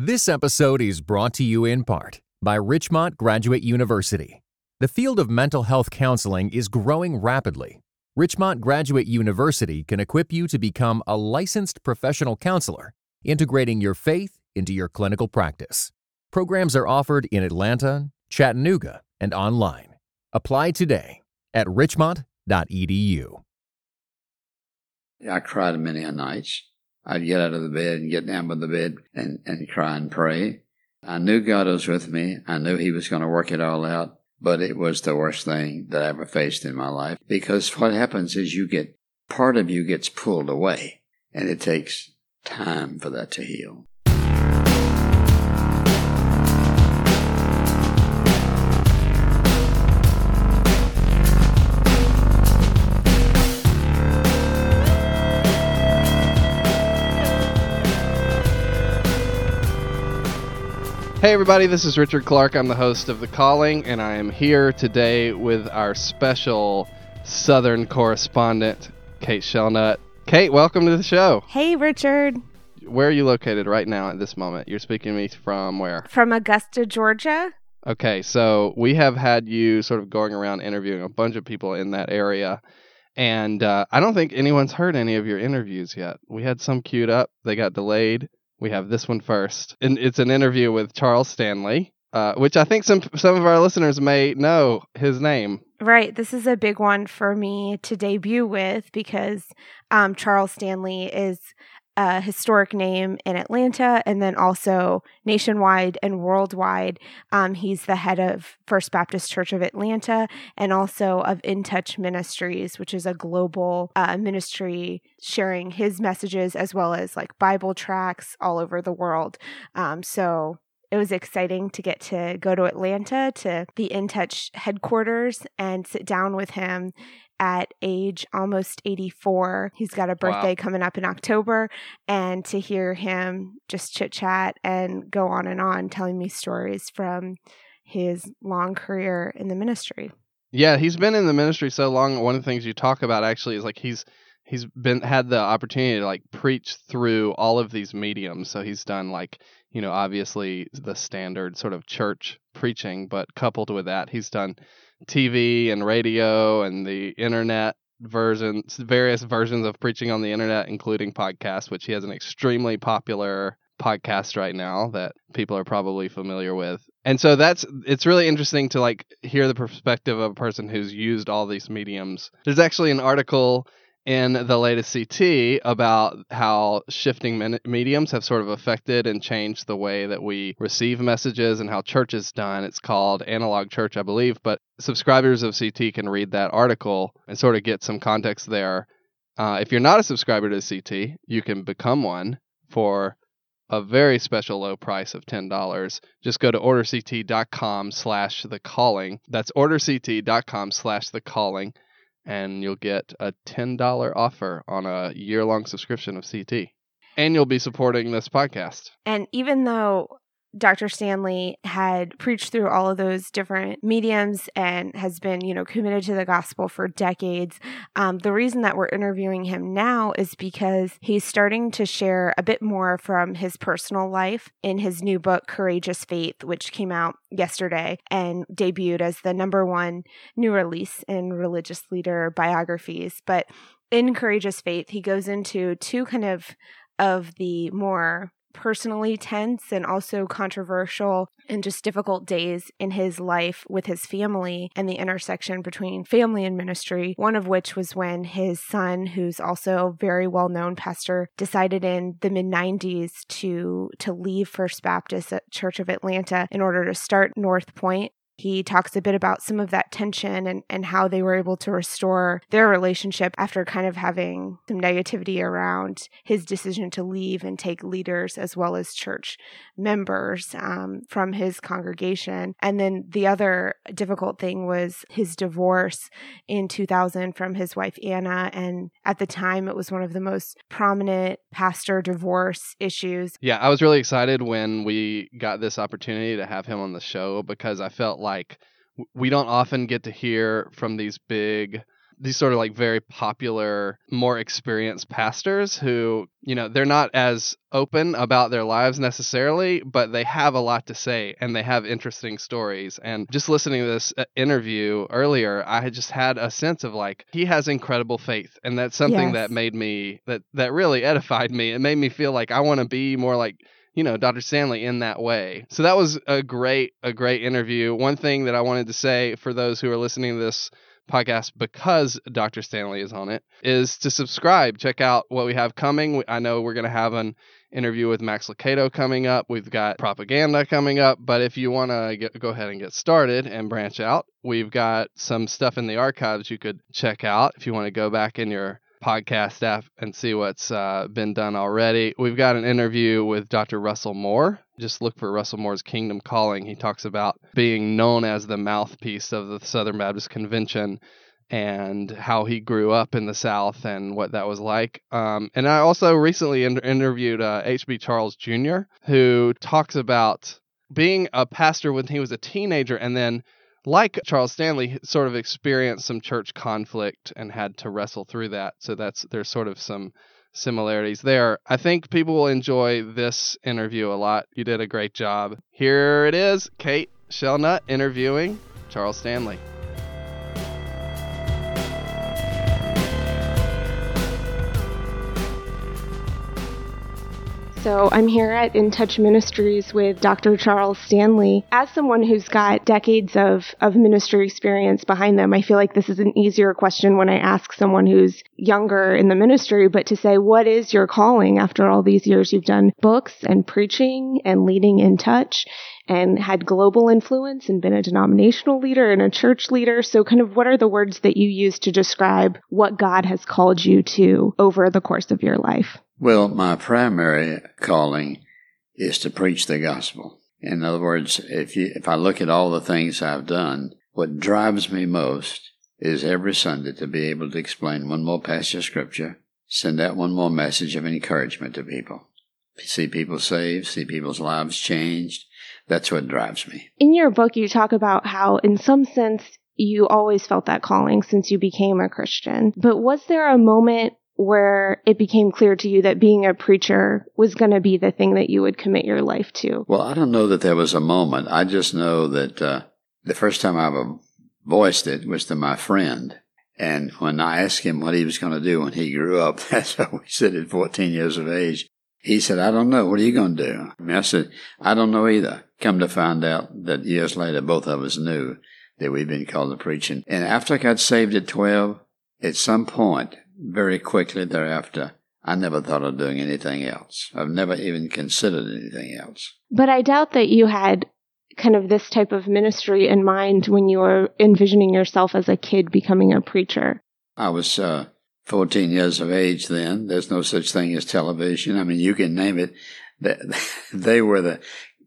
This episode is brought to you in part by Richmont Graduate University. The field of mental health counseling is growing rapidly. Richmont Graduate University can equip you to become a licensed professional counselor, integrating your faith into your clinical practice. Programs are offered in Atlanta, Chattanooga, and online. Apply today at richmont.edu. I cried many a nights. I'd get out of the bed and get down by the bed and, and cry and pray. I knew God was with me. I knew He was going to work it all out, but it was the worst thing that I ever faced in my life because what happens is you get, part of you gets pulled away and it takes time for that to heal. Hey, everybody, this is Richard Clark. I'm the host of The Calling, and I am here today with our special Southern correspondent, Kate Shellnutt. Kate, welcome to the show. Hey, Richard. Where are you located right now at this moment? You're speaking to me from where? From Augusta, Georgia. Okay, so we have had you sort of going around interviewing a bunch of people in that area. And uh, I don't think anyone's heard any of your interviews yet. We had some queued up, they got delayed we have this one first. And it's an interview with Charles Stanley, uh, which I think some some of our listeners may know his name. Right. This is a big one for me to debut with because um, Charles Stanley is a historic name in Atlanta and then also nationwide and worldwide. Um, he's the head of First Baptist Church of Atlanta and also of In Touch Ministries, which is a global uh, ministry sharing his messages as well as like Bible tracts all over the world. Um, so it was exciting to get to go to Atlanta to the In Touch headquarters and sit down with him at age almost 84. He's got a birthday wow. coming up in October. And to hear him just chit chat and go on and on telling me stories from his long career in the ministry. Yeah, he's been in the ministry so long. One of the things you talk about actually is like he's he's been had the opportunity to like preach through all of these mediums. So he's done like, you know, obviously the standard sort of church preaching, but coupled with that, he's done TV and radio and the internet versions, various versions of preaching on the internet, including podcasts, which he has an extremely popular podcast right now that people are probably familiar with. And so that's it's really interesting to like hear the perspective of a person who's used all these mediums. There's actually an article in the latest CT about how shifting mediums have sort of affected and changed the way that we receive messages and how church is done. It's called Analog Church, I believe, but subscribers of CT can read that article and sort of get some context there. Uh, if you're not a subscriber to CT, you can become one for a very special low price of $10. Just go to orderct.com slash the calling. That's orderct.com slash the calling and you'll get a $10 offer on a year long subscription of CT. And you'll be supporting this podcast. And even though Dr. Stanley had preached through all of those different mediums and has been, you know, committed to the gospel for decades. Um, the reason that we're interviewing him now is because he's starting to share a bit more from his personal life in his new book, Courageous Faith, which came out yesterday and debuted as the number one new release in religious leader biographies. But in Courageous Faith, he goes into two kind of of the more personally tense and also controversial and just difficult days in his life with his family and the intersection between family and ministry. One of which was when his son, who's also a very well known pastor, decided in the mid 90s to to leave First Baptist Church of Atlanta in order to start North Point he talks a bit about some of that tension and, and how they were able to restore their relationship after kind of having some negativity around his decision to leave and take leaders as well as church members um, from his congregation. And then the other difficult thing was his divorce in 2000 from his wife, Anna. And at the time, it was one of the most prominent pastor divorce issues. Yeah, I was really excited when we got this opportunity to have him on the show because I felt like we don't often get to hear from these big these sort of like very popular, more experienced pastors who, you know, they're not as open about their lives necessarily, but they have a lot to say and they have interesting stories. And just listening to this uh, interview earlier, I had just had a sense of like he has incredible faith, and that's something Yes. that made me that that really edified me. It made me feel like I want to be more like you know Dr. Stanley in that way. So that was a great a great interview. One thing that I wanted to say for those who are listening to this podcast because Dr. Stanley is on it is to subscribe. Check out what we have coming. I know we're going to have an interview with Max Lucado coming up. We've got propaganda coming up. But if you want to go ahead and get started and branch out, we've got some stuff in the archives you could check out if you want to go back in your podcast app and see what's uh, been done already. We've got an interview with Dr. Russell Moore. Just look for Russell Moore's Kingdom Calling. He talks about being known as the mouthpiece of the Southern Baptist Convention and how he grew up in the South and what that was like. Um, and I also recently in- interviewed uh, H.B. Charles Jr., who talks about being a pastor when he was a teenager and then like Charles Stanley, sort of experienced some church conflict and had to wrestle through that. So that's there's sort of some similarities there. I think people will enjoy this interview a lot. You did a great job. Here it is, Kate Shellnutt interviewing Charles Stanley. So I'm here at In Touch Ministries with Dr. Charles Stanley. As someone who's got decades of, of ministry experience behind them, I feel like this is an easier question when I ask someone who's younger in the ministry, but to say, what is your calling after all these years? You've done books and preaching and leading in touch and had global influence and been a denominational leader and a church leader. So kind of what are the words that you use to describe what God has called you to over the course of your life? Well, my primary calling is to preach the gospel. In other words, if you, if I look at all the things I've done, what drives me most is every Sunday to be able to explain one more passage of scripture, send out one more message of encouragement to people. See people saved, see people's lives changed. That's what drives me. In your book, you talk about how, in some sense, you always felt that calling since you became a Christian. But was there a moment where it became clear to you that being a preacher was going to be the thing that you would commit your life to? Well, I don't know that there was a moment. I just know that uh, the first time I voiced it was to my friend. And when I asked him what he was going to do when he grew up, that's what we said at 14 years of age. He said, I don't know. What are you going to do? I, I said, I don't know either. Come to find out that years later, both of us knew that we'd been called to preaching. And after I got saved at 12, at some point, very quickly thereafter, I never thought of doing anything else. I've never even considered anything else. But I doubt that you had kind of this type of ministry in mind when you were envisioning yourself as a kid becoming a preacher. I was uh, 14 years of age then. There's no such thing as television. I mean, you can name it. They were the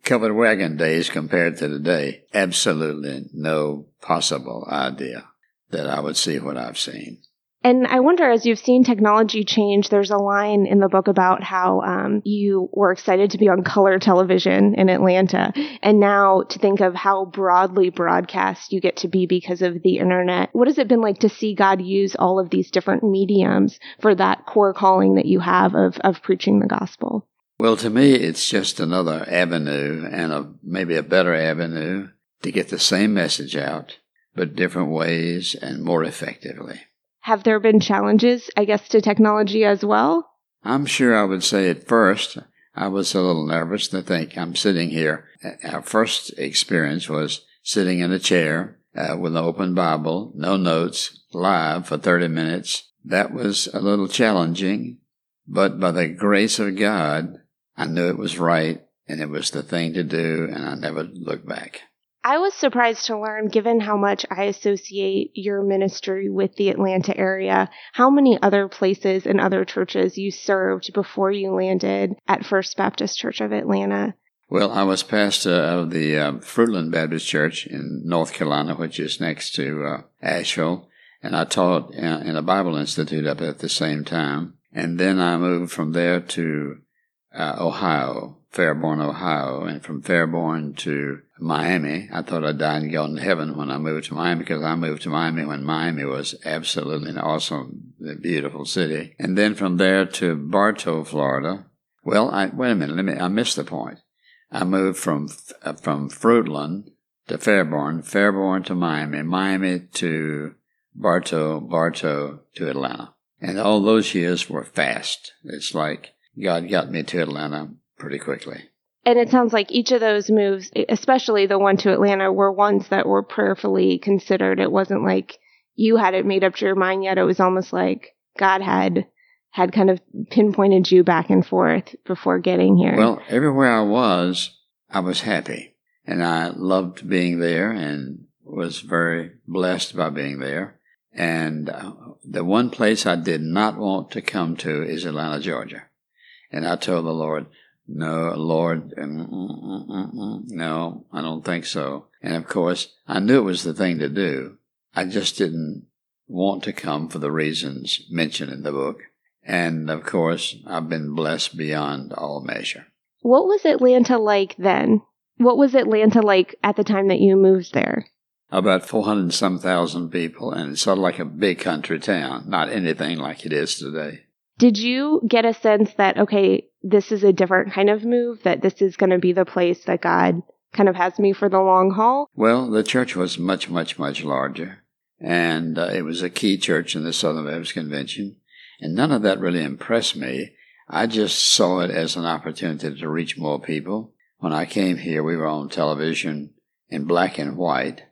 covered wagon days compared to today. Absolutely no possible idea that I would see what I've seen. And I wonder, as you've seen technology change, there's a line in the book about how um, you were excited to be on color television in Atlanta, and now to think of how broadly broadcast you get to be because of the internet. What has it been like to see God use all of these different mediums for that core calling that you have of, of preaching the gospel? Well, to me, it's just another avenue and a, maybe a better avenue to get the same message out, but different ways and more effectively. Have there been challenges, I guess, to technology as well? I'm sure I would say at first I was a little nervous to think I'm sitting here. Our first experience was sitting in a chair uh, with an open Bible, no notes, live for 30 minutes. That was a little challenging, but by the grace of God, I knew it was right and it was the thing to do, and I never looked back. I was surprised to learn, given how much I associate your ministry with the Atlanta area, how many other places and other churches you served before you landed at First Baptist Church of Atlanta. Well, I was pastor of the uh, Fruitland Baptist Church in North Carolina, which is next to uh, Asheville, and I taught in a Bible Institute up at the same time. And then I moved from there to uh, Ohio, Fairborn, Ohio, and from Fairborn to Miami. I thought I'd die and go to heaven when I moved to Miami because I moved to Miami when Miami was absolutely an awesome, beautiful city. And then from there to Bartow, Florida. Well, I, wait a minute, let me, I missed the point. I moved from, uh, from Fruitland to Fairborn, Fairborn to Miami, Miami to Bartow, Bartow to Atlanta. And all those years were fast. It's like God got me to Atlanta pretty quickly. And it sounds like each of those moves, especially the one to Atlanta, were ones that were prayerfully considered. It wasn't like you hadn't made up your mind yet. It was almost like God had had kind of pinpointed you back and forth before getting here. Well, everywhere I was, I was happy. And I loved being there and was very blessed by being there. And uh, the one place I did not want to come to is Atlanta, Georgia. And I told the Lord, no, Lord, mm, mm, mm, no, I don't think so. And of course, I knew it was the thing to do. I just didn't want to come for the reasons mentioned in the book. And of course, I've been blessed beyond all measure. What was Atlanta like then? What was Atlanta like at the time that you moved there? About 400 and some thousand people, and it's sort of like a big country town, not anything like it is today. Did you get a sense that, okay, this is a different kind of move, that this is going to be the place that God kind of has me for the long haul? Well, the church was much, much, much larger, and uh, it was a key church in the Southern Baptist Convention, and none of that really impressed me. I just saw it as an opportunity to reach more people. When I came here, we were on television in black and white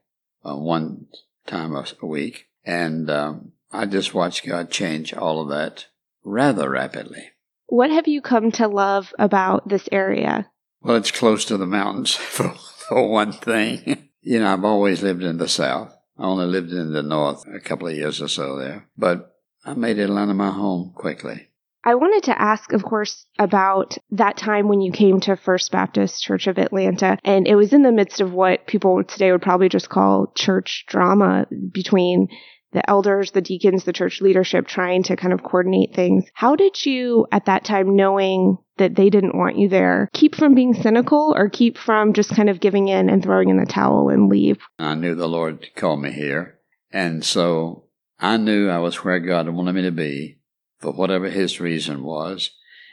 uh, one time a week, and um, I just watched God change all of that rather rapidly. What have you come to love about this area? Well, it's close to the mountains, for, for one thing. you know, I've always lived in the South. I only lived in the North a couple of years or so there. But I made Atlanta my home quickly. I wanted to ask, of course, about that time when you came to First Baptist Church of Atlanta. And it was in the midst of what people today would probably just call church drama between the elders, the deacons, the church leadership trying to kind of coordinate things. How did you, at that time, knowing that they didn't want you there, keep from being cynical or keep from just kind of giving in and throwing in the towel and leave? I knew the Lord called me here. And so I knew I was where God wanted me to be for whatever His reason was.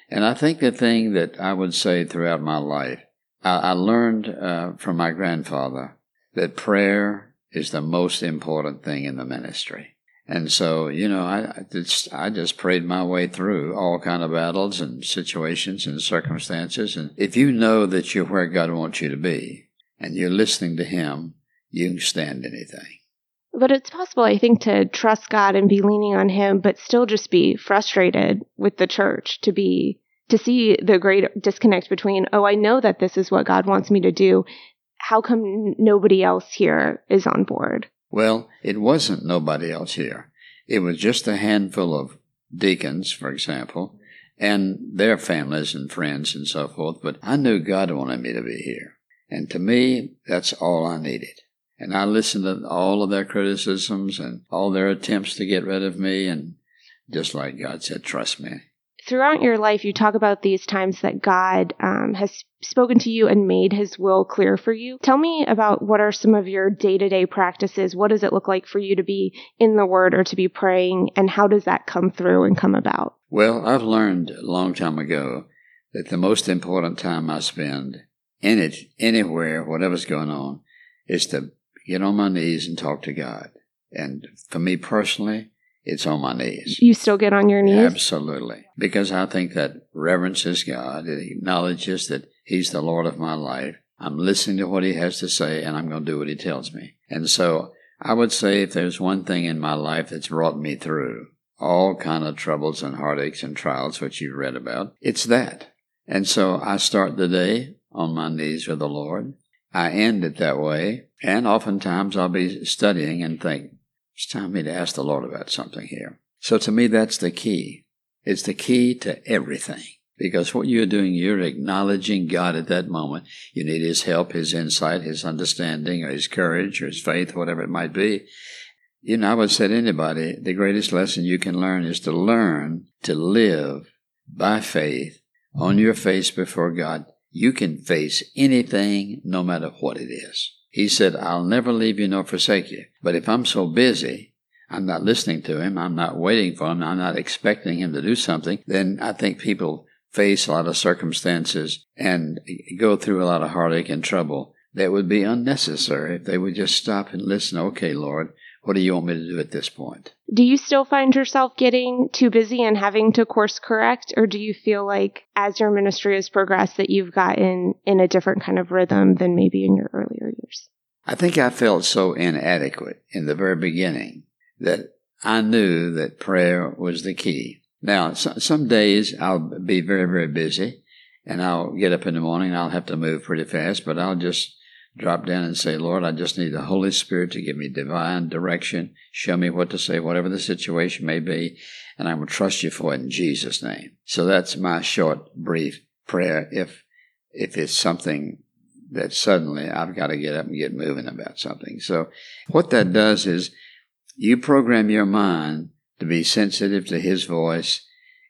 And I think the thing that I would say throughout my life, I, I learned uh, from my grandfather that prayer is the most important thing in the ministry. And so, you know, I, just I just prayed my way through all kind of battles and situations and circumstances. And if you know that you're where God wants you to be, and you're listening to Him, you can stand anything. But it's possible, I think, to trust God and be leaning on Him, but still just be frustrated with the church, to be to see the great disconnect between, oh, I know that this is what God wants me to do, how come nobody else here is on board? Well, it wasn't nobody else here. It was just a handful of deacons, for example, and their families and friends and so forth. But I knew God wanted me to be here. And to me, that's all I needed. And I listened to all of their criticisms and all their attempts to get rid of me. And just like God said, trust me throughout your life, you talk about these times that God um, has spoken to you and made his will clear for you. Tell me about what are some of your day to day practices? What does it look like for you to be in the Word or to be praying? And how does that come through and come about? Well, I've learned a long time ago that the most important time I spend in it, anywhere, whatever's going on, is to get on my knees and talk to God. And for me personally, it's on my knees. You still get on your knees? Absolutely. Because I think that reverences God. It acknowledges that He's the Lord of my life. I'm listening to what He has to say and I'm going to do what He tells me. And so I would say if there's one thing in my life that's brought me through all kind of troubles and heartaches and trials, which you've read about, it's that. And so I start the day on my knees with the Lord. I end it that way. And oftentimes I'll be studying and think, it's time for me to ask the Lord about something here. So to me, that's the key. It's the key to everything. Because what you're doing, you're acknowledging God at that moment. You need His help, His insight, His understanding, or His courage, or His faith, whatever it might be. You know, I would say to anybody, the greatest lesson you can learn is to learn to live by faith on your face before God, you can face anything no matter what it is. He said, I'll never leave you nor forsake you. But if I'm so busy, I'm not listening to him, I'm not waiting for him, I'm not expecting him to do something, then I think people face a lot of circumstances and go through a lot of heartache and trouble that would be unnecessary if they would just stop and listen. Okay, Lord, what do you want me to do at this point? Do you still find yourself getting too busy and having to course correct? Or do you feel like as your ministry has progressed that you've gotten in a different kind of rhythm than maybe in your earlier years? I think I felt so inadequate in the very beginning that I knew that prayer was the key. Now, so, some days I'll be very, very busy and I'll get up in the morning and I'll have to move pretty fast, but I'll just drop down and say, Lord, I just need the Holy Spirit to give me divine direction, show me what to say, whatever the situation may be, and I will trust you for it in Jesus' name. So that's my short, brief prayer. If, if it's something that suddenly I've got to get up and get moving about something. So what that does is you program your mind to be sensitive to His voice.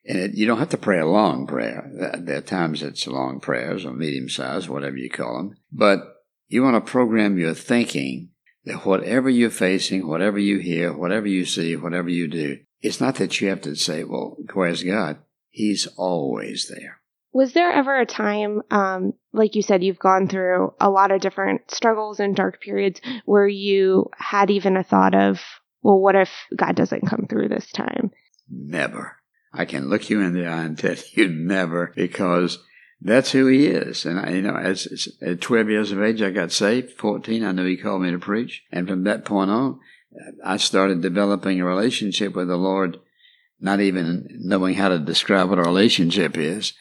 And it, you don't have to pray a long prayer. There are times it's long prayers or medium size, whatever you call them. But you want to program your thinking that whatever you're facing, whatever you hear, whatever you see, whatever you do, it's not that you have to say, well, where's God? He's always there. Was there ever a time, um, like you said, you've gone through a lot of different struggles and dark periods where you had even a thought of, well, what if God doesn't come through this time? Never. I can look you in the eye and tell you never because that's who he is. And I, you know, as, at 12 years of age, I got saved. 14, I knew he called me to preach. And from that point on, I started developing a relationship with the Lord, not even knowing how to describe what a relationship is.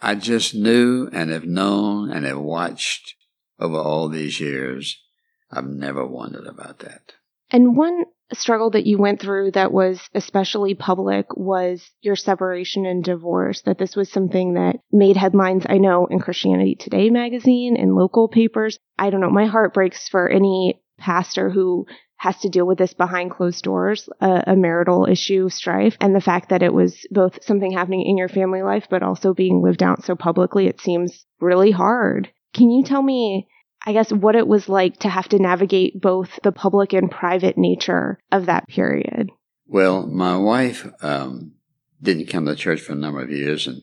I just knew and have known and have watched over all these years. I've never wondered about that. And one struggle that you went through that was especially public was your separation and divorce, that this was something that made headlines, I know, in Christianity Today magazine, in local papers. I don't know, my heart breaks for any pastor who has to deal with this behind closed doors, a, a, marital issue, strife, and the fact that it was both something happening in your family life, but also being lived out so publicly, it seems really hard. Can you tell me I guess, what it was like to have to navigate both the public and private nature of that period. Well, my wife um, didn't come to church for a number of years, and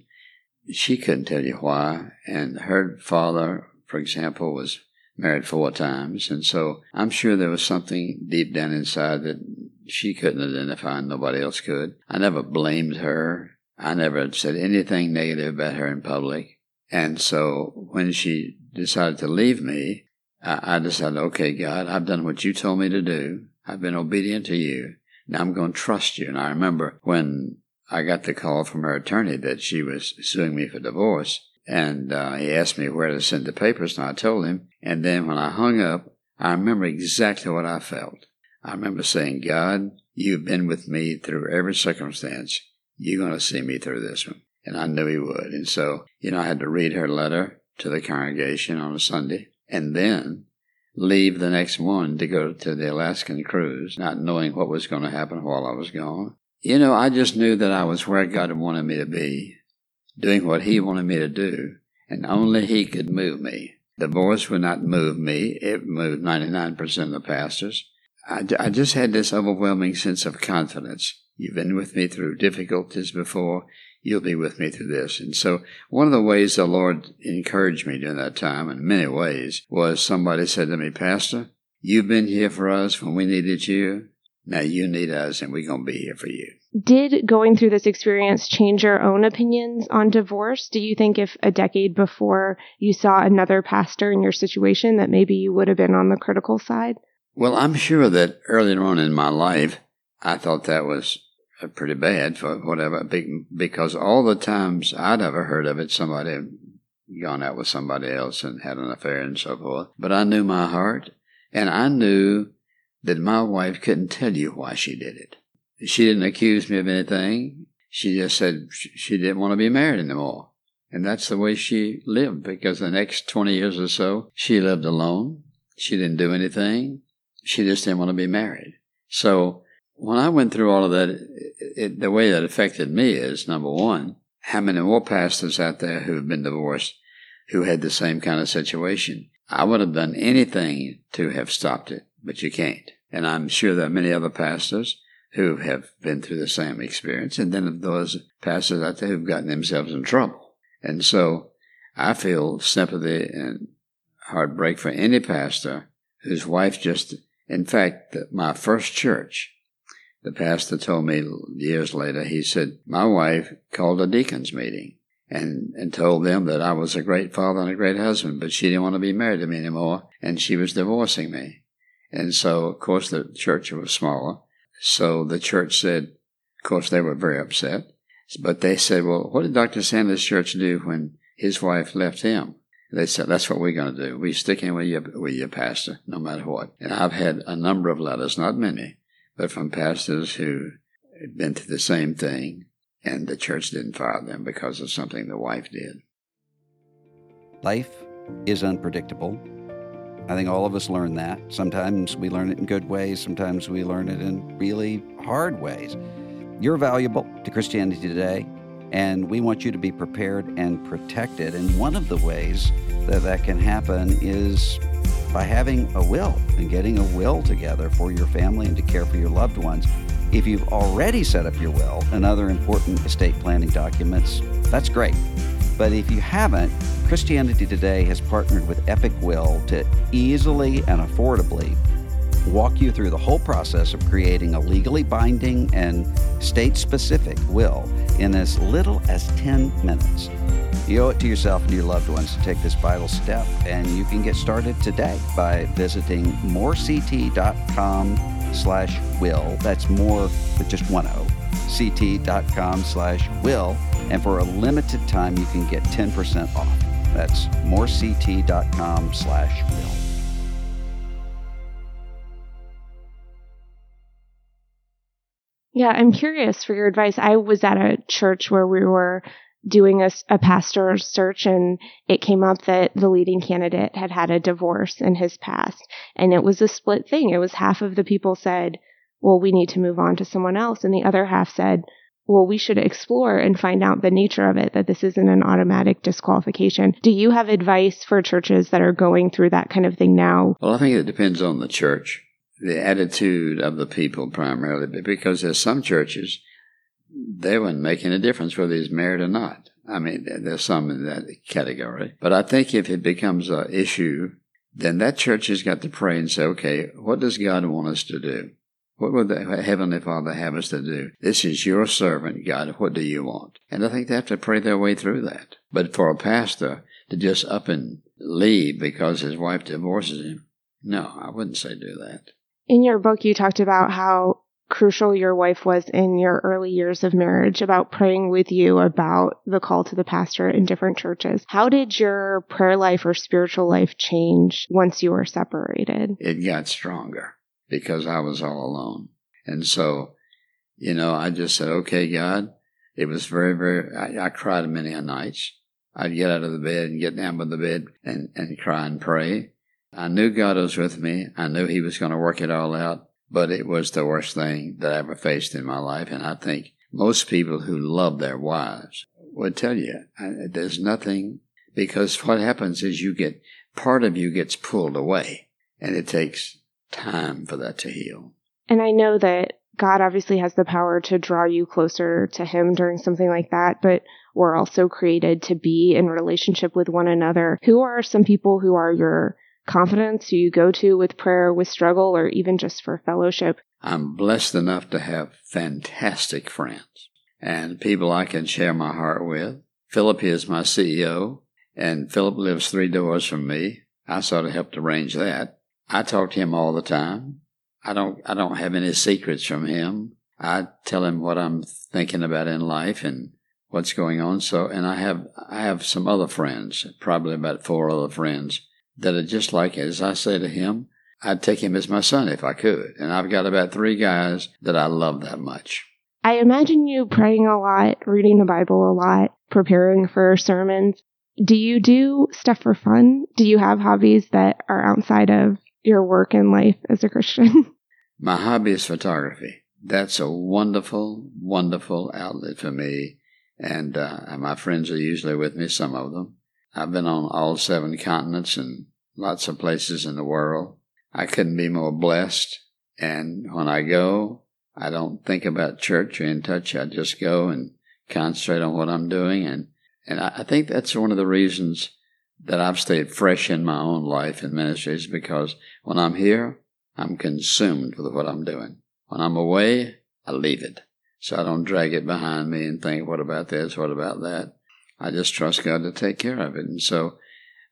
she couldn't tell you why. And her father, for example, was married four times, and so I'm sure there was something deep down inside that she couldn't identify, and nobody else could. I never blamed her. I never said anything negative about her in public. And so when she decided to leave me, I, decided, okay, God, I've done what you told me to do. I've been obedient to you. Now I'm going to trust you. And I remember when I got the call from her attorney that she was suing me for divorce, and uh, he asked me where to send the papers, and I told him. And then when I hung up, I remember exactly what I felt. I remember saying, God, you've been with me through every circumstance. You're going to see me through this one. And I knew he would. And so, you know, I had to read her letter to the congregation on a Sunday and then leave the next morning to go to the Alaskan cruise, not knowing what was going to happen while I was gone. You know, I just knew that I was where God wanted me to be, doing what He wanted me to do, and only He could move me. Divorce would not move me, it moved 99% of the pastors. I, I just had this overwhelming sense of confidence. You've been with me through difficulties before you'll be with me through this. And so one of the ways the Lord encouraged me during that time, in many ways, was somebody said to me, Pastor, you've been here for us when we needed you. Now you need us and we're going to be here for you. Did going through this experience change your own opinions on divorce? Do you think if a decade before you saw another pastor in your situation that maybe you would have been on the critical side? Well, I'm sure that earlier on in my life, I thought that was Uh, pretty bad for whatever, because all the times I'd ever heard of it, somebody had gone out with somebody else and had an affair and so forth. But I knew my heart, and I knew that my wife couldn't tell you why she did it. She didn't accuse me of anything. She just said she didn't want to be married anymore. And that's the way she lived because the next 20 years or so, she lived alone. She didn't do anything. She just didn't want to be married. So when I went through all of that, it, the way that affected me is number one, how many more pastors out there who have been divorced who had the same kind of situation? I would have done anything to have stopped it, but you can't. And I'm sure there are many other pastors who have been through the same experience, and then of those pastors out there who've gotten themselves in trouble. And so I feel sympathy and heartbreak for any pastor whose wife just, in fact, my first church, the pastor told me years later, he said, My wife called a deacon's meeting and, and told them that I was a great father and a great husband, but she didn't want to be married to me anymore, and she was divorcing me. And so, of course, the church was smaller. So the church said, of course, they were very upset. But they said, well, what did Dr. Sanders' church do when his wife left him? They said, that's what we're going to do. We stick in with you, with your pastor, no matter what. And I've had a number of letters, not many, but from pastors who had been through the same thing, and the church didn't fire them because of something the wife did. Life is unpredictable. I think all of us learn that. Sometimes we learn it in good ways, sometimes we learn it in really hard ways. You're valuable to Christianity today and we want you to be prepared and protected. And one of the ways that that can happen is by having a will and getting a will together for your family and to care for your loved ones. If you've already set up your will and other important estate planning documents, that's great. But if you haven't, Christianity Today has partnered with Epic Will to easily and affordably walk you through the whole process of creating a legally binding and state specific will in as little as 10 minutes. You owe it to yourself and your loved ones to take this vital step, and you can get started today by visiting morect.com slash will. That's more with just one O. ct.com slash will. And for a limited time, you can get 10% off. That's morect.com slash will. Yeah, I'm curious for your advice. I was at a church where we were doing a, a pastor search and it came up that the leading candidate had had a divorce in his past and it was a split thing. It was half of the people said, well, we need to move on to someone else. And the other half said, well, we should explore and find out the nature of it, that this isn't an automatic disqualification. Do you have advice for churches that are going through that kind of thing now? Well, I think it depends on the church the attitude of the people primarily, because there's some churches they wouldn't make any difference whether he's married or not. I mean, there's some in that category. But I think if it becomes an issue, then that church has got to pray and say, okay, what does God want us to do? What would the Heavenly Father have us to do? This is your servant, God. What do you want? And I think they have to pray their way through that. But for a pastor to just up and leave because his wife divorces him, no, I wouldn't say do that. In your book, you talked about how crucial your wife was in your early years of marriage, about praying with you about the call to the pastor in different churches. How did your prayer life or spiritual life change once you were separated? It got stronger because I was all alone. And so, you know, I just said, okay, God, it was very, very, I, I cried many a nights. I'd get out of the bed and get down by the bed and, and cry and pray. I knew God was with me. I knew He was going to work it all out, but it was the worst thing that I ever faced in my life. And I think most people who love their wives would tell you there's nothing because what happens is you get part of you gets pulled away and it takes time for that to heal. And I know that God obviously has the power to draw you closer to Him during something like that, but we're also created to be in relationship with one another. Who are some people who are your confidence you go to with prayer, with struggle, or even just for fellowship. I'm blessed enough to have fantastic friends and people I can share my heart with. Philip is my CEO, and Philip lives three doors from me. I sort of helped arrange that. I talk to him all the time. I don't I don't have any secrets from him. I tell him what I'm thinking about in life and what's going on. So and I have I have some other friends, probably about four other friends that are just like it. as I say to him, I'd take him as my son if I could. And I've got about three guys that I love that much. I imagine you praying a lot, reading the Bible a lot, preparing for sermons. Do you do stuff for fun? Do you have hobbies that are outside of your work and life as a Christian? My hobby is photography. That's a wonderful, wonderful outlet for me. And uh, my friends are usually with me, some of them. I've been on all seven continents and lots of places in the world. I couldn't be more blessed. And when I go, I don't think about church or in touch. I just go and concentrate on what I'm doing. And, and I think that's one of the reasons that I've stayed fresh in my own life and ministries because when I'm here, I'm consumed with what I'm doing. When I'm away, I leave it. So I don't drag it behind me and think, what about this? What about that? I just trust God to take care of it. And so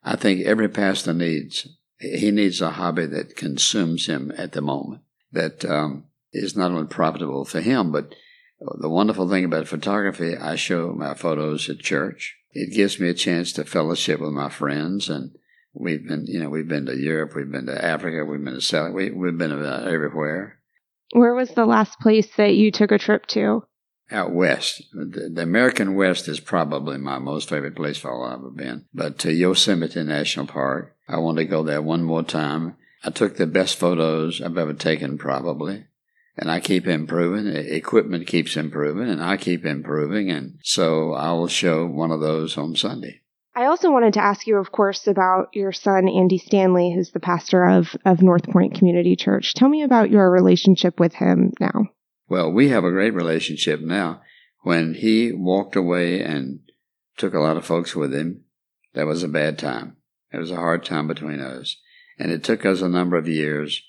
I think every pastor needs, he needs a hobby that consumes him at the moment, that um, is not only profitable for him, but the wonderful thing about photography, I show my photos at church. It gives me a chance to fellowship with my friends and we've been, you know, we've been to Europe, we've been to Africa, we've been to South, we, we've been about everywhere. Where was the last place that you took a trip to? Out west. The, the, American West is probably my most favorite place for all I've ever been. But to Yosemite National Park, I want to go there one more time. I took the best photos I've ever taken, probably. And I keep improving. Equipment keeps improving, and I keep improving. And so I will show one of those on Sunday. I also wanted to ask you, of course, about your son, Andy Stanley, who's the pastor of, of North Point Community Church. Tell me about your relationship with him now. Well, we have a great relationship now. When he walked away and took a lot of folks with him, that was a bad time. It was a hard time between us. And it took us a number of years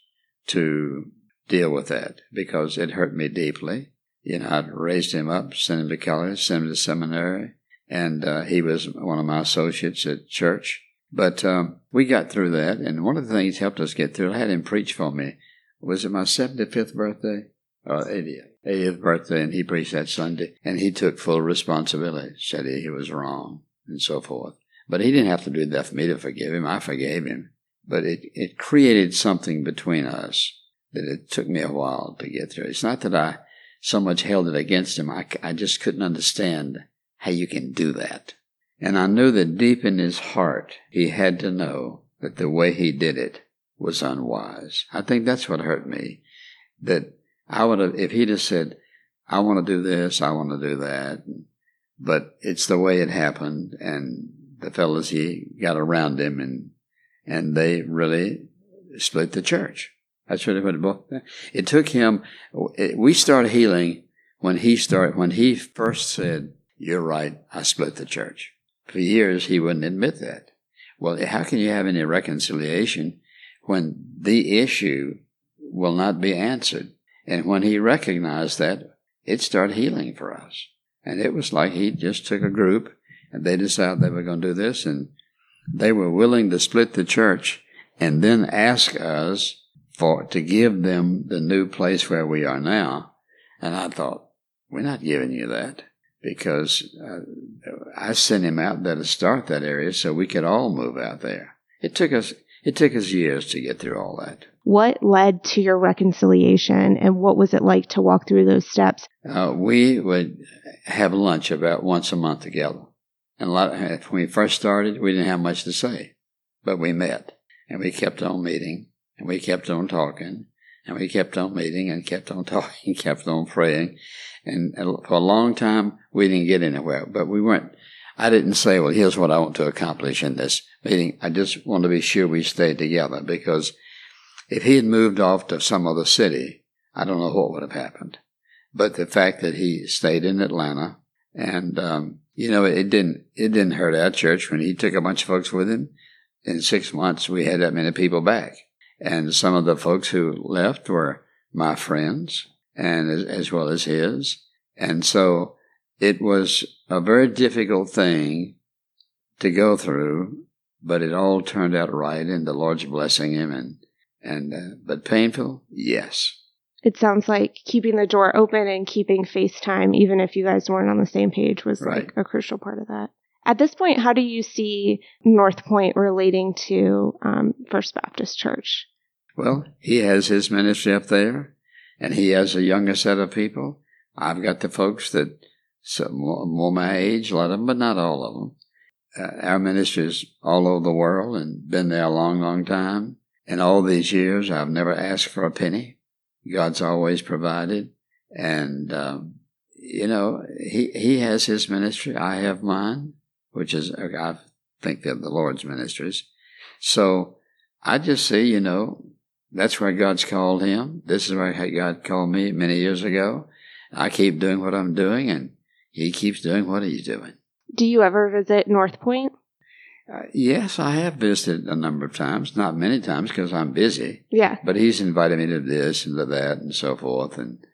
to deal with that because it hurt me deeply. You know, I'd raised him up, sent him to college, sent him to seminary, and uh, he was one of my associates at church. But um, we got through that, and one of the things helped us get through. I had him preach for me. Was it my seventy fifth birthday? Or 80th, 80th birthday, and he preached that Sunday, and he took full responsibility, said he, he was wrong, and so forth. But he didn't have to do that for me to forgive him. I forgave him. But it, it created something between us that it took me a while to get through. It's not that I so much held it against him. I, I just couldn't understand how you can do that. And I knew that deep in his heart, he had to know that the way he did it was unwise. I think that's what hurt me. That I would have, if he'd have said, I want to do this, I want to do that, but it's the way it happened, and the fellows he got around him, and and they really split the church. That's really what it both. It took him. It, we started healing when he started. When he first said, "You're right, I split the church." For years, he wouldn't admit that. Well, how can you have any reconciliation when the issue will not be answered? And when he recognized that, it started healing for us. And it was like he just took a group and they decided they were going to do this and they were willing to split the church and then ask us for to give them the new place where we are now. And I thought, we're not giving you that because uh, I sent him out there to start that area so we could all move out there. It took us it took us years to get through all that. What led to your reconciliation and what was it like to walk through those steps? Uh, we would have lunch about once a month together. And a lot of, when we first started, we didn't have much to say, but we met and we kept on meeting and we kept on talking and we kept on meeting and kept on talking, kept on praying. And for a long time, we didn't get anywhere, but we weren't, I didn't say, well, here's what I want to accomplish in this meeting. I just want to be sure we stayed together because if he had moved off to some other city, I don't know what would have happened. But the fact that he stayed in Atlanta and, um, you know, it didn't, it didn't hurt our church when he took a bunch of folks with him. In six months, we had that many people back. And some of the folks who left were my friends and as, as well as his. And so it was a very difficult thing to go through, but it all turned out right and the Lord's blessing him and and uh, but painful, yes. It sounds like keeping the door open and keeping FaceTime, even if you guys weren't on the same page, was right. like a crucial part of that. At this point, how do you see North Point relating to um, First Baptist Church? Well, he has his ministry up there, and he has a younger set of people. I've got the folks that some more, more my age, a lot of them, but not all of them. Uh, our ministry is all over the world and been there a long, long time. In all these years, I've never asked for a penny. God's always provided. And um, you know, he, he has his ministry. I have mine, which is, I think they're the Lord's ministries. So I just see, you know, that's where God's called him. This is where God called me many years ago. I keep doing what I'm doing, and he keeps doing what he's doing. Do you ever visit North Point? Uh, yes, I have visited a number of times, not many times because I'm busy. Yeah. But he's invited me to this and to that and so forth. And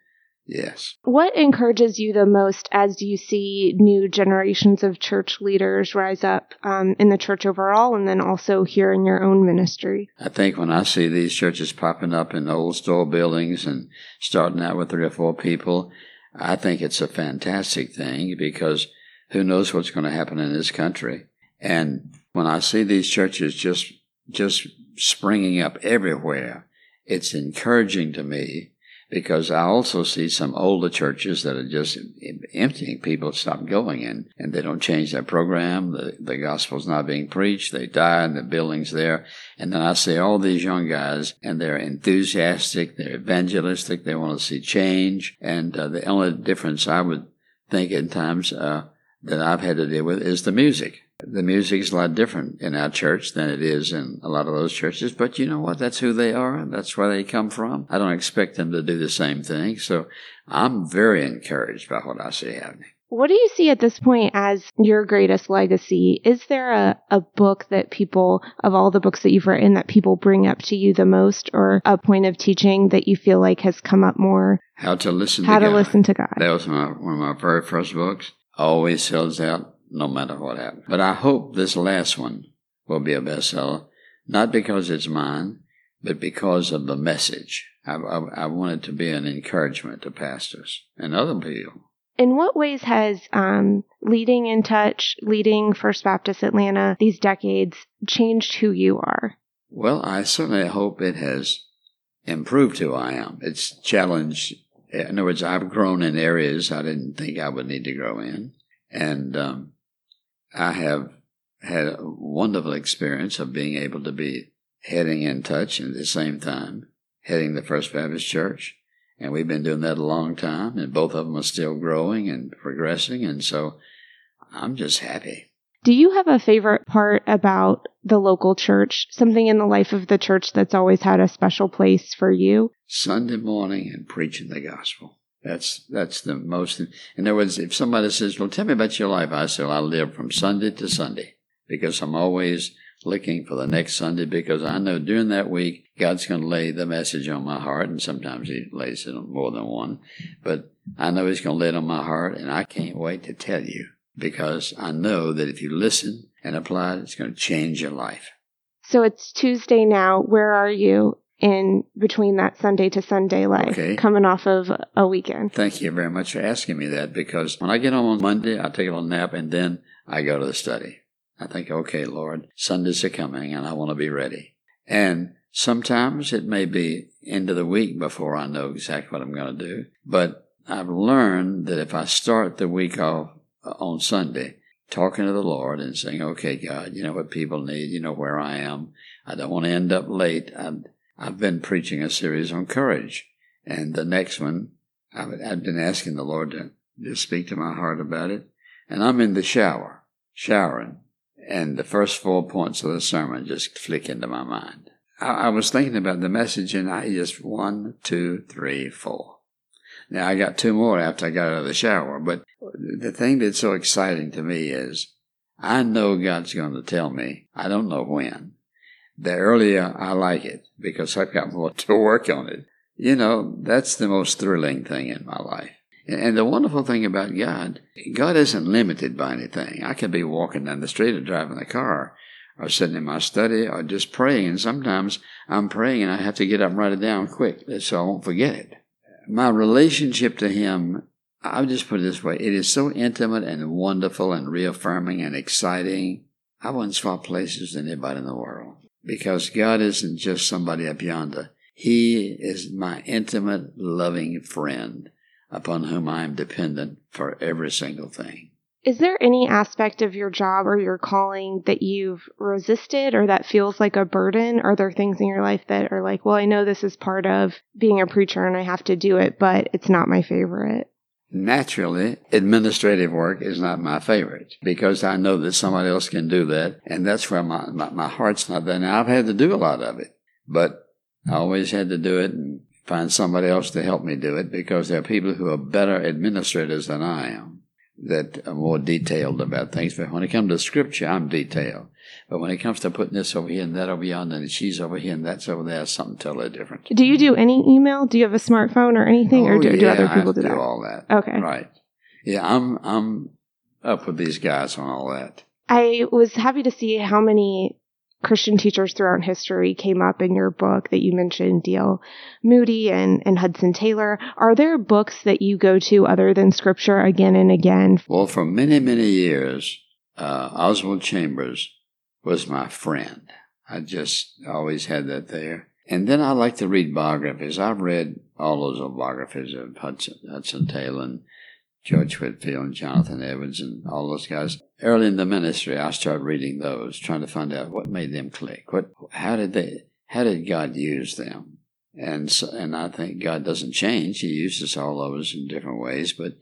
yes. What encourages you the most as you see new generations of church leaders rise up um, in the church overall and then also here in your own ministry? I think when I see these churches popping up in old store buildings and starting out with three or four people, I think it's a fantastic thing because who knows what's going to happen in this country. And when I see these churches just just springing up everywhere, it's encouraging to me because I also see some older churches that are just emptying. People stop going in and they don't change their program. The, the gospel's not being preached. They die and the building's there. And then I see all these young guys and they're enthusiastic. They're evangelistic. They want to see change. And uh, the only difference I would think at times uh, that I've had to deal with is the music. The music is a lot different in our church than it is in a lot of those churches, but you know what? That's who they are. That's where they come from. I don't expect them to do the same thing. So I'm very encouraged by what I see happening. What do you see at this point as your greatest legacy? Is there a, a book that people, of all the books that you've written, that people bring up to you the most, or a point of teaching that you feel like has come up more? How to listen How to to God. listen to God. That was my, one of my very first books. Always sells out no matter what happens. But I hope this last one will be a bestseller, not because it's mine, but because of the message. I, I, I want it to be an encouragement to pastors and other people. In what ways has um, leading in touch, leading First Baptist Atlanta these decades changed who you are? Well, I certainly hope it has improved who I am. It's challenged. In other words, I've grown in areas I didn't think I would need to grow in. And um, I have had a wonderful experience of being able to be heading in touch and at the same time heading the First Baptist Church. And we've been doing that a long time, and both of them are still growing and progressing. And so I'm just happy. Do you have a favorite part about the local church? Something in the life of the church that's always had a special place for you? Sunday morning and preaching the gospel. That's that's the most. In other words, if somebody says, "Well, tell me about your life," I say, well, "I live from Sunday to Sunday because I'm always looking for the next Sunday because I know during that week God's going to lay the message on my heart, and sometimes He lays it on more than one, but I know He's going to lay it on my heart, and I can't wait to tell you because I know that if you listen and apply it, it's going to change your life. So it's Tuesday now. Where are you in between that Sunday to Sunday life, Okay. coming off of a weekend? Thank you very much for asking me that because when I get home on Monday, I take a little nap and then I go to the study. I think, okay, Lord, Sundays are coming and I want to be ready. And sometimes it may be into the week before I know exactly what I'm going to do. But I've learned that if I start the week off uh, on Sunday, talking to the Lord and saying, okay, God, you know what people need, you know where I am. I don't want to end up late. I've, I've been preaching a series on courage. And the next one, I've, been asking the Lord to, to speak to my heart about it. And I'm in the shower, showering. And the first four points of the sermon just flick into my mind. I, I was thinking about the message and I just one, two, three, four. Now I got two more after I got out of the shower, but the thing that's so exciting to me is I know God's going to tell me. I don't know when. The earlier I like it because I've got more to work on it. You know, that's the most thrilling thing in my life. And the wonderful thing about God, God isn't limited by anything. I could be walking down the street or driving the car or sitting in my study or just praying. And sometimes I'm praying and I have to get up and write it down quick so I won't forget it. My relationship to Him, I'll just put it this way it is so intimate and wonderful and reaffirming and exciting. I wouldn't swap places with anybody in the world because God isn't just somebody up yonder. He is my intimate, loving friend upon whom I am dependent for every single thing. Is there any aspect of your job or your calling that you've resisted or that feels like a burden? Are there things in your life that are like, well, I know this is part of being a preacher and I have to do it, but it's not my favorite? Naturally, administrative work is not my favorite because I know that somebody else can do that. And that's where my, my, my heart's not there. Now, I've had to do a lot of it, but I always had to do it and find somebody else to help me do it because there are people who are better administrators than I am that are more detailed about things. But when it comes to scripture, I'm detailed. But when it comes to putting this over here and that over yonder, and she's over here and that's over there, something totally different. Do you do any email? Do you have a smartphone or anything, oh, or do, yeah, do other people I do, do that? all that? Okay. Right. Yeah, I'm I'm up with these guys on all that. I was happy to see how many Christian teachers throughout history came up in your book that you mentioned, D.L. Moody and, and Hudson Taylor. Are there books that you go to other than Scripture again and again? Well, for many, many years, uh, Oswald Chambers was my friend. I just always had that there. And then I like to read biographies. I've read all those biographies of Hudson, Hudson Taylor and George Whitefield, and Jonathan Edwards and all those guys. Early in the ministry, I started reading those, trying to find out what made them click. What, how did they, how did God use them? And so, and I think God doesn't change. He uses all of us in different ways, but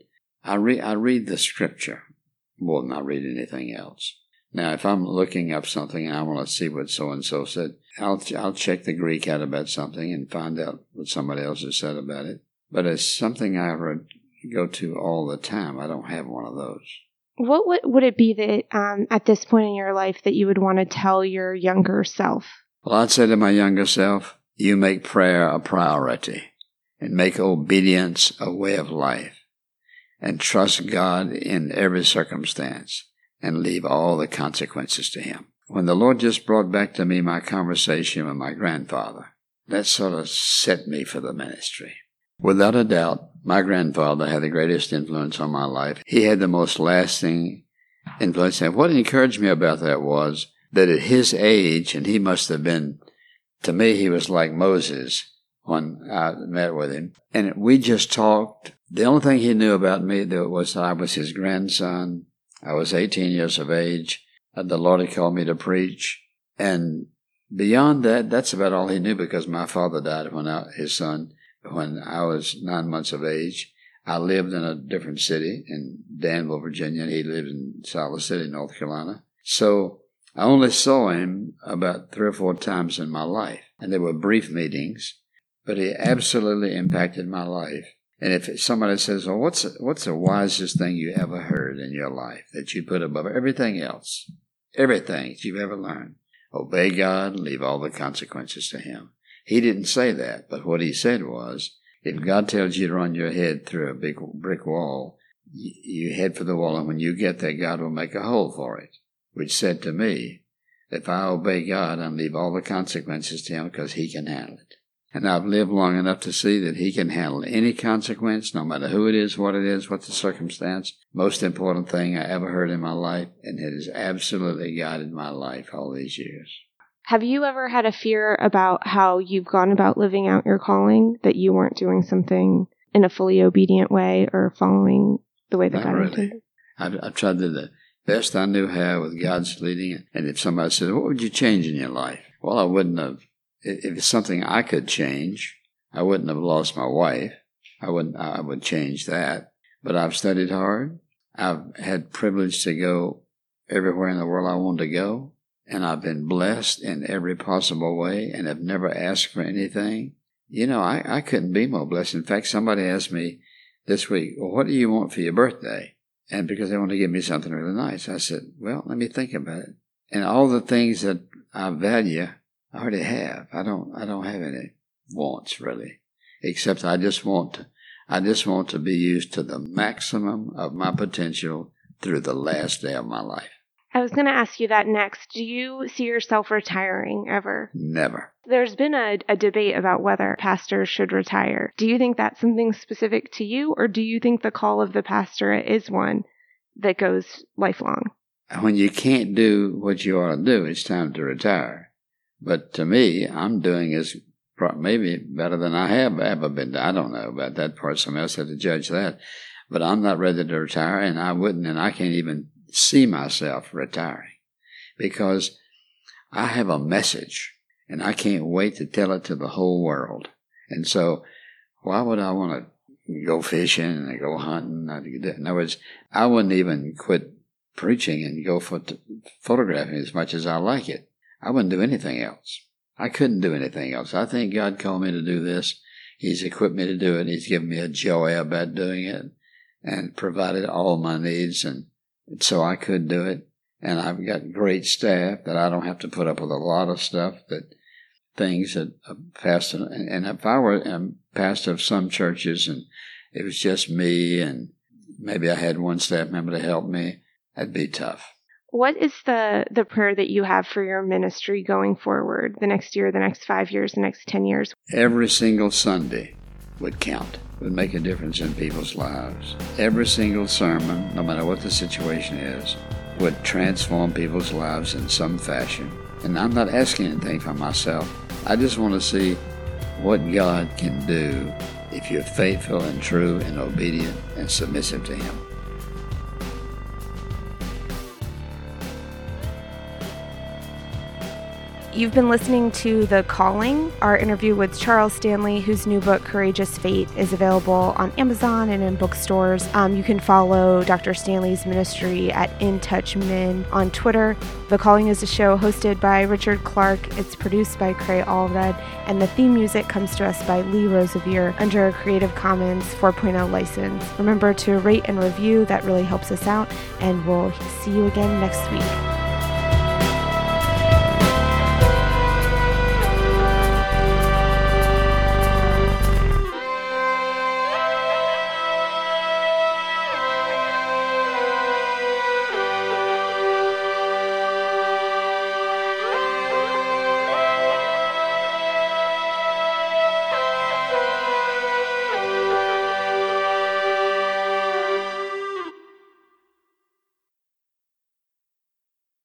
I read, I read the scripture more than I read anything else. Now, if I'm looking up something and I want to see what so and so said, I'll I'll check the Greek out about something and find out what somebody else has said about it. But it's something I ever go to all the time. I don't have one of those. What would, would it be that um, at this point in your life that you would want to tell your younger self? Well, I'd say to my younger self, you make prayer a priority and make obedience a way of life and trust God in every circumstance and leave all the consequences to Him. When the Lord just brought back to me my conversation with my grandfather, that sort of set me for the ministry. Without a doubt, my grandfather had the greatest influence on my life. He had the most lasting influence. And what encouraged me about that was that at his age, and he must have been, to me, he was like Moses when I met with him. And we just talked. The only thing he knew about me was I was his grandson. I was 18 years of age. The Lord had called me to preach. And beyond that, that's about all he knew because my father died when I, his son when I was nine months of age. I lived in a different city in Danville, Virginia. and He lived in Siler City, North Carolina. So I only saw him about three or four times in my life, and they were brief meetings, but he absolutely impacted my life. And if somebody says, "Well, what's what's the wisest thing you ever heard in your life that you put above everything else, everything that you've ever learned? Obey God, and leave all the consequences to Him." He didn't say that, but what he said was, if God tells you to run your head through a big brick wall, you head for the wall, and when you get there, God will make a hole for it. Which said to me, if I obey God and leave all the consequences to Him because He can handle it. And I've lived long enough to see that He can handle any consequence, no matter who it is, what it is, what the circumstance. Most important thing I ever heard in my life, and it has absolutely guided my life all these years. Have you ever had a fear about how you've gone about living out your calling, that you weren't doing something in a fully obedient way or following the way that Not God really. intended? I've, I've tried to do the best I knew how with God's leading. And if somebody said, What would you change in your life? Well, I wouldn't have, if it's something I could change, I wouldn't have lost my wife. I wouldn't, I would change that. But I've studied hard. I've had privilege to go everywhere in the world I wanted to go and I've been blessed in every possible way and have never asked for anything. You know, I, I couldn't be more blessed. In fact, somebody asked me this week, Well, what do you want for your birthday? And because they want to give me something really nice, I said, Well, let me think about it. And all the things that I value, I already have. I don't I don't have any wants really. Except I just want to I just want to be used to the maximum of my potential through the last day of my life. I was going to ask you that next. Do you see yourself retiring ever? Never. There's been a, a, debate about whether pastors should retire. Do you think that's something specific to you, or do you think the call of the pastorate is one that goes lifelong? When you can't do what you ought to do, it's time to retire. But to me, I'm doing as maybe better than I have ever been. I don't know about that part. Somebody else had to judge that. But I'm not ready to retire, and I wouldn't, and I can't even see myself retiring because I have a message and I can't wait to tell it to the whole world. And so, why would I want to go fishing and go hunting. In other words, I wouldn't even quit preaching and go for photographing as much as I like it. I wouldn't do anything else. I couldn't do anything else. I think God called me to do this. He's equipped me to do it. He's given me a joy about doing it and provided all my needs. And so I could do it. And I've got great staff that I don't have to put up with a lot of stuff that things that a pastor, and if I were a pastor of some churches and it was just me and maybe I had one staff member to help me, that'd be tough. What is the the prayer that you have for your ministry going forward, the next year, the next five years, the next ten years? Every single Sunday would count, would make a difference in people's lives. Every single sermon, no matter what the situation is, would transform people's lives in some fashion. And I'm not asking anything for myself. I just want to see what God can do if you're faithful and true and obedient and submissive to Him. You've been listening to The Calling, our interview with Charles Stanley, whose new book, Courageous Faith, is available on Amazon and in bookstores. Um, you can follow Dr. Stanley's ministry at In Touch Men on Twitter. The Calling is a show hosted by Richard Clark. It's produced by Cray Allred, and the theme music comes to us by Lee Rosevere under a Creative Commons 4.0 license. Remember to rate and review, that really helps us out, and we'll see you again next week.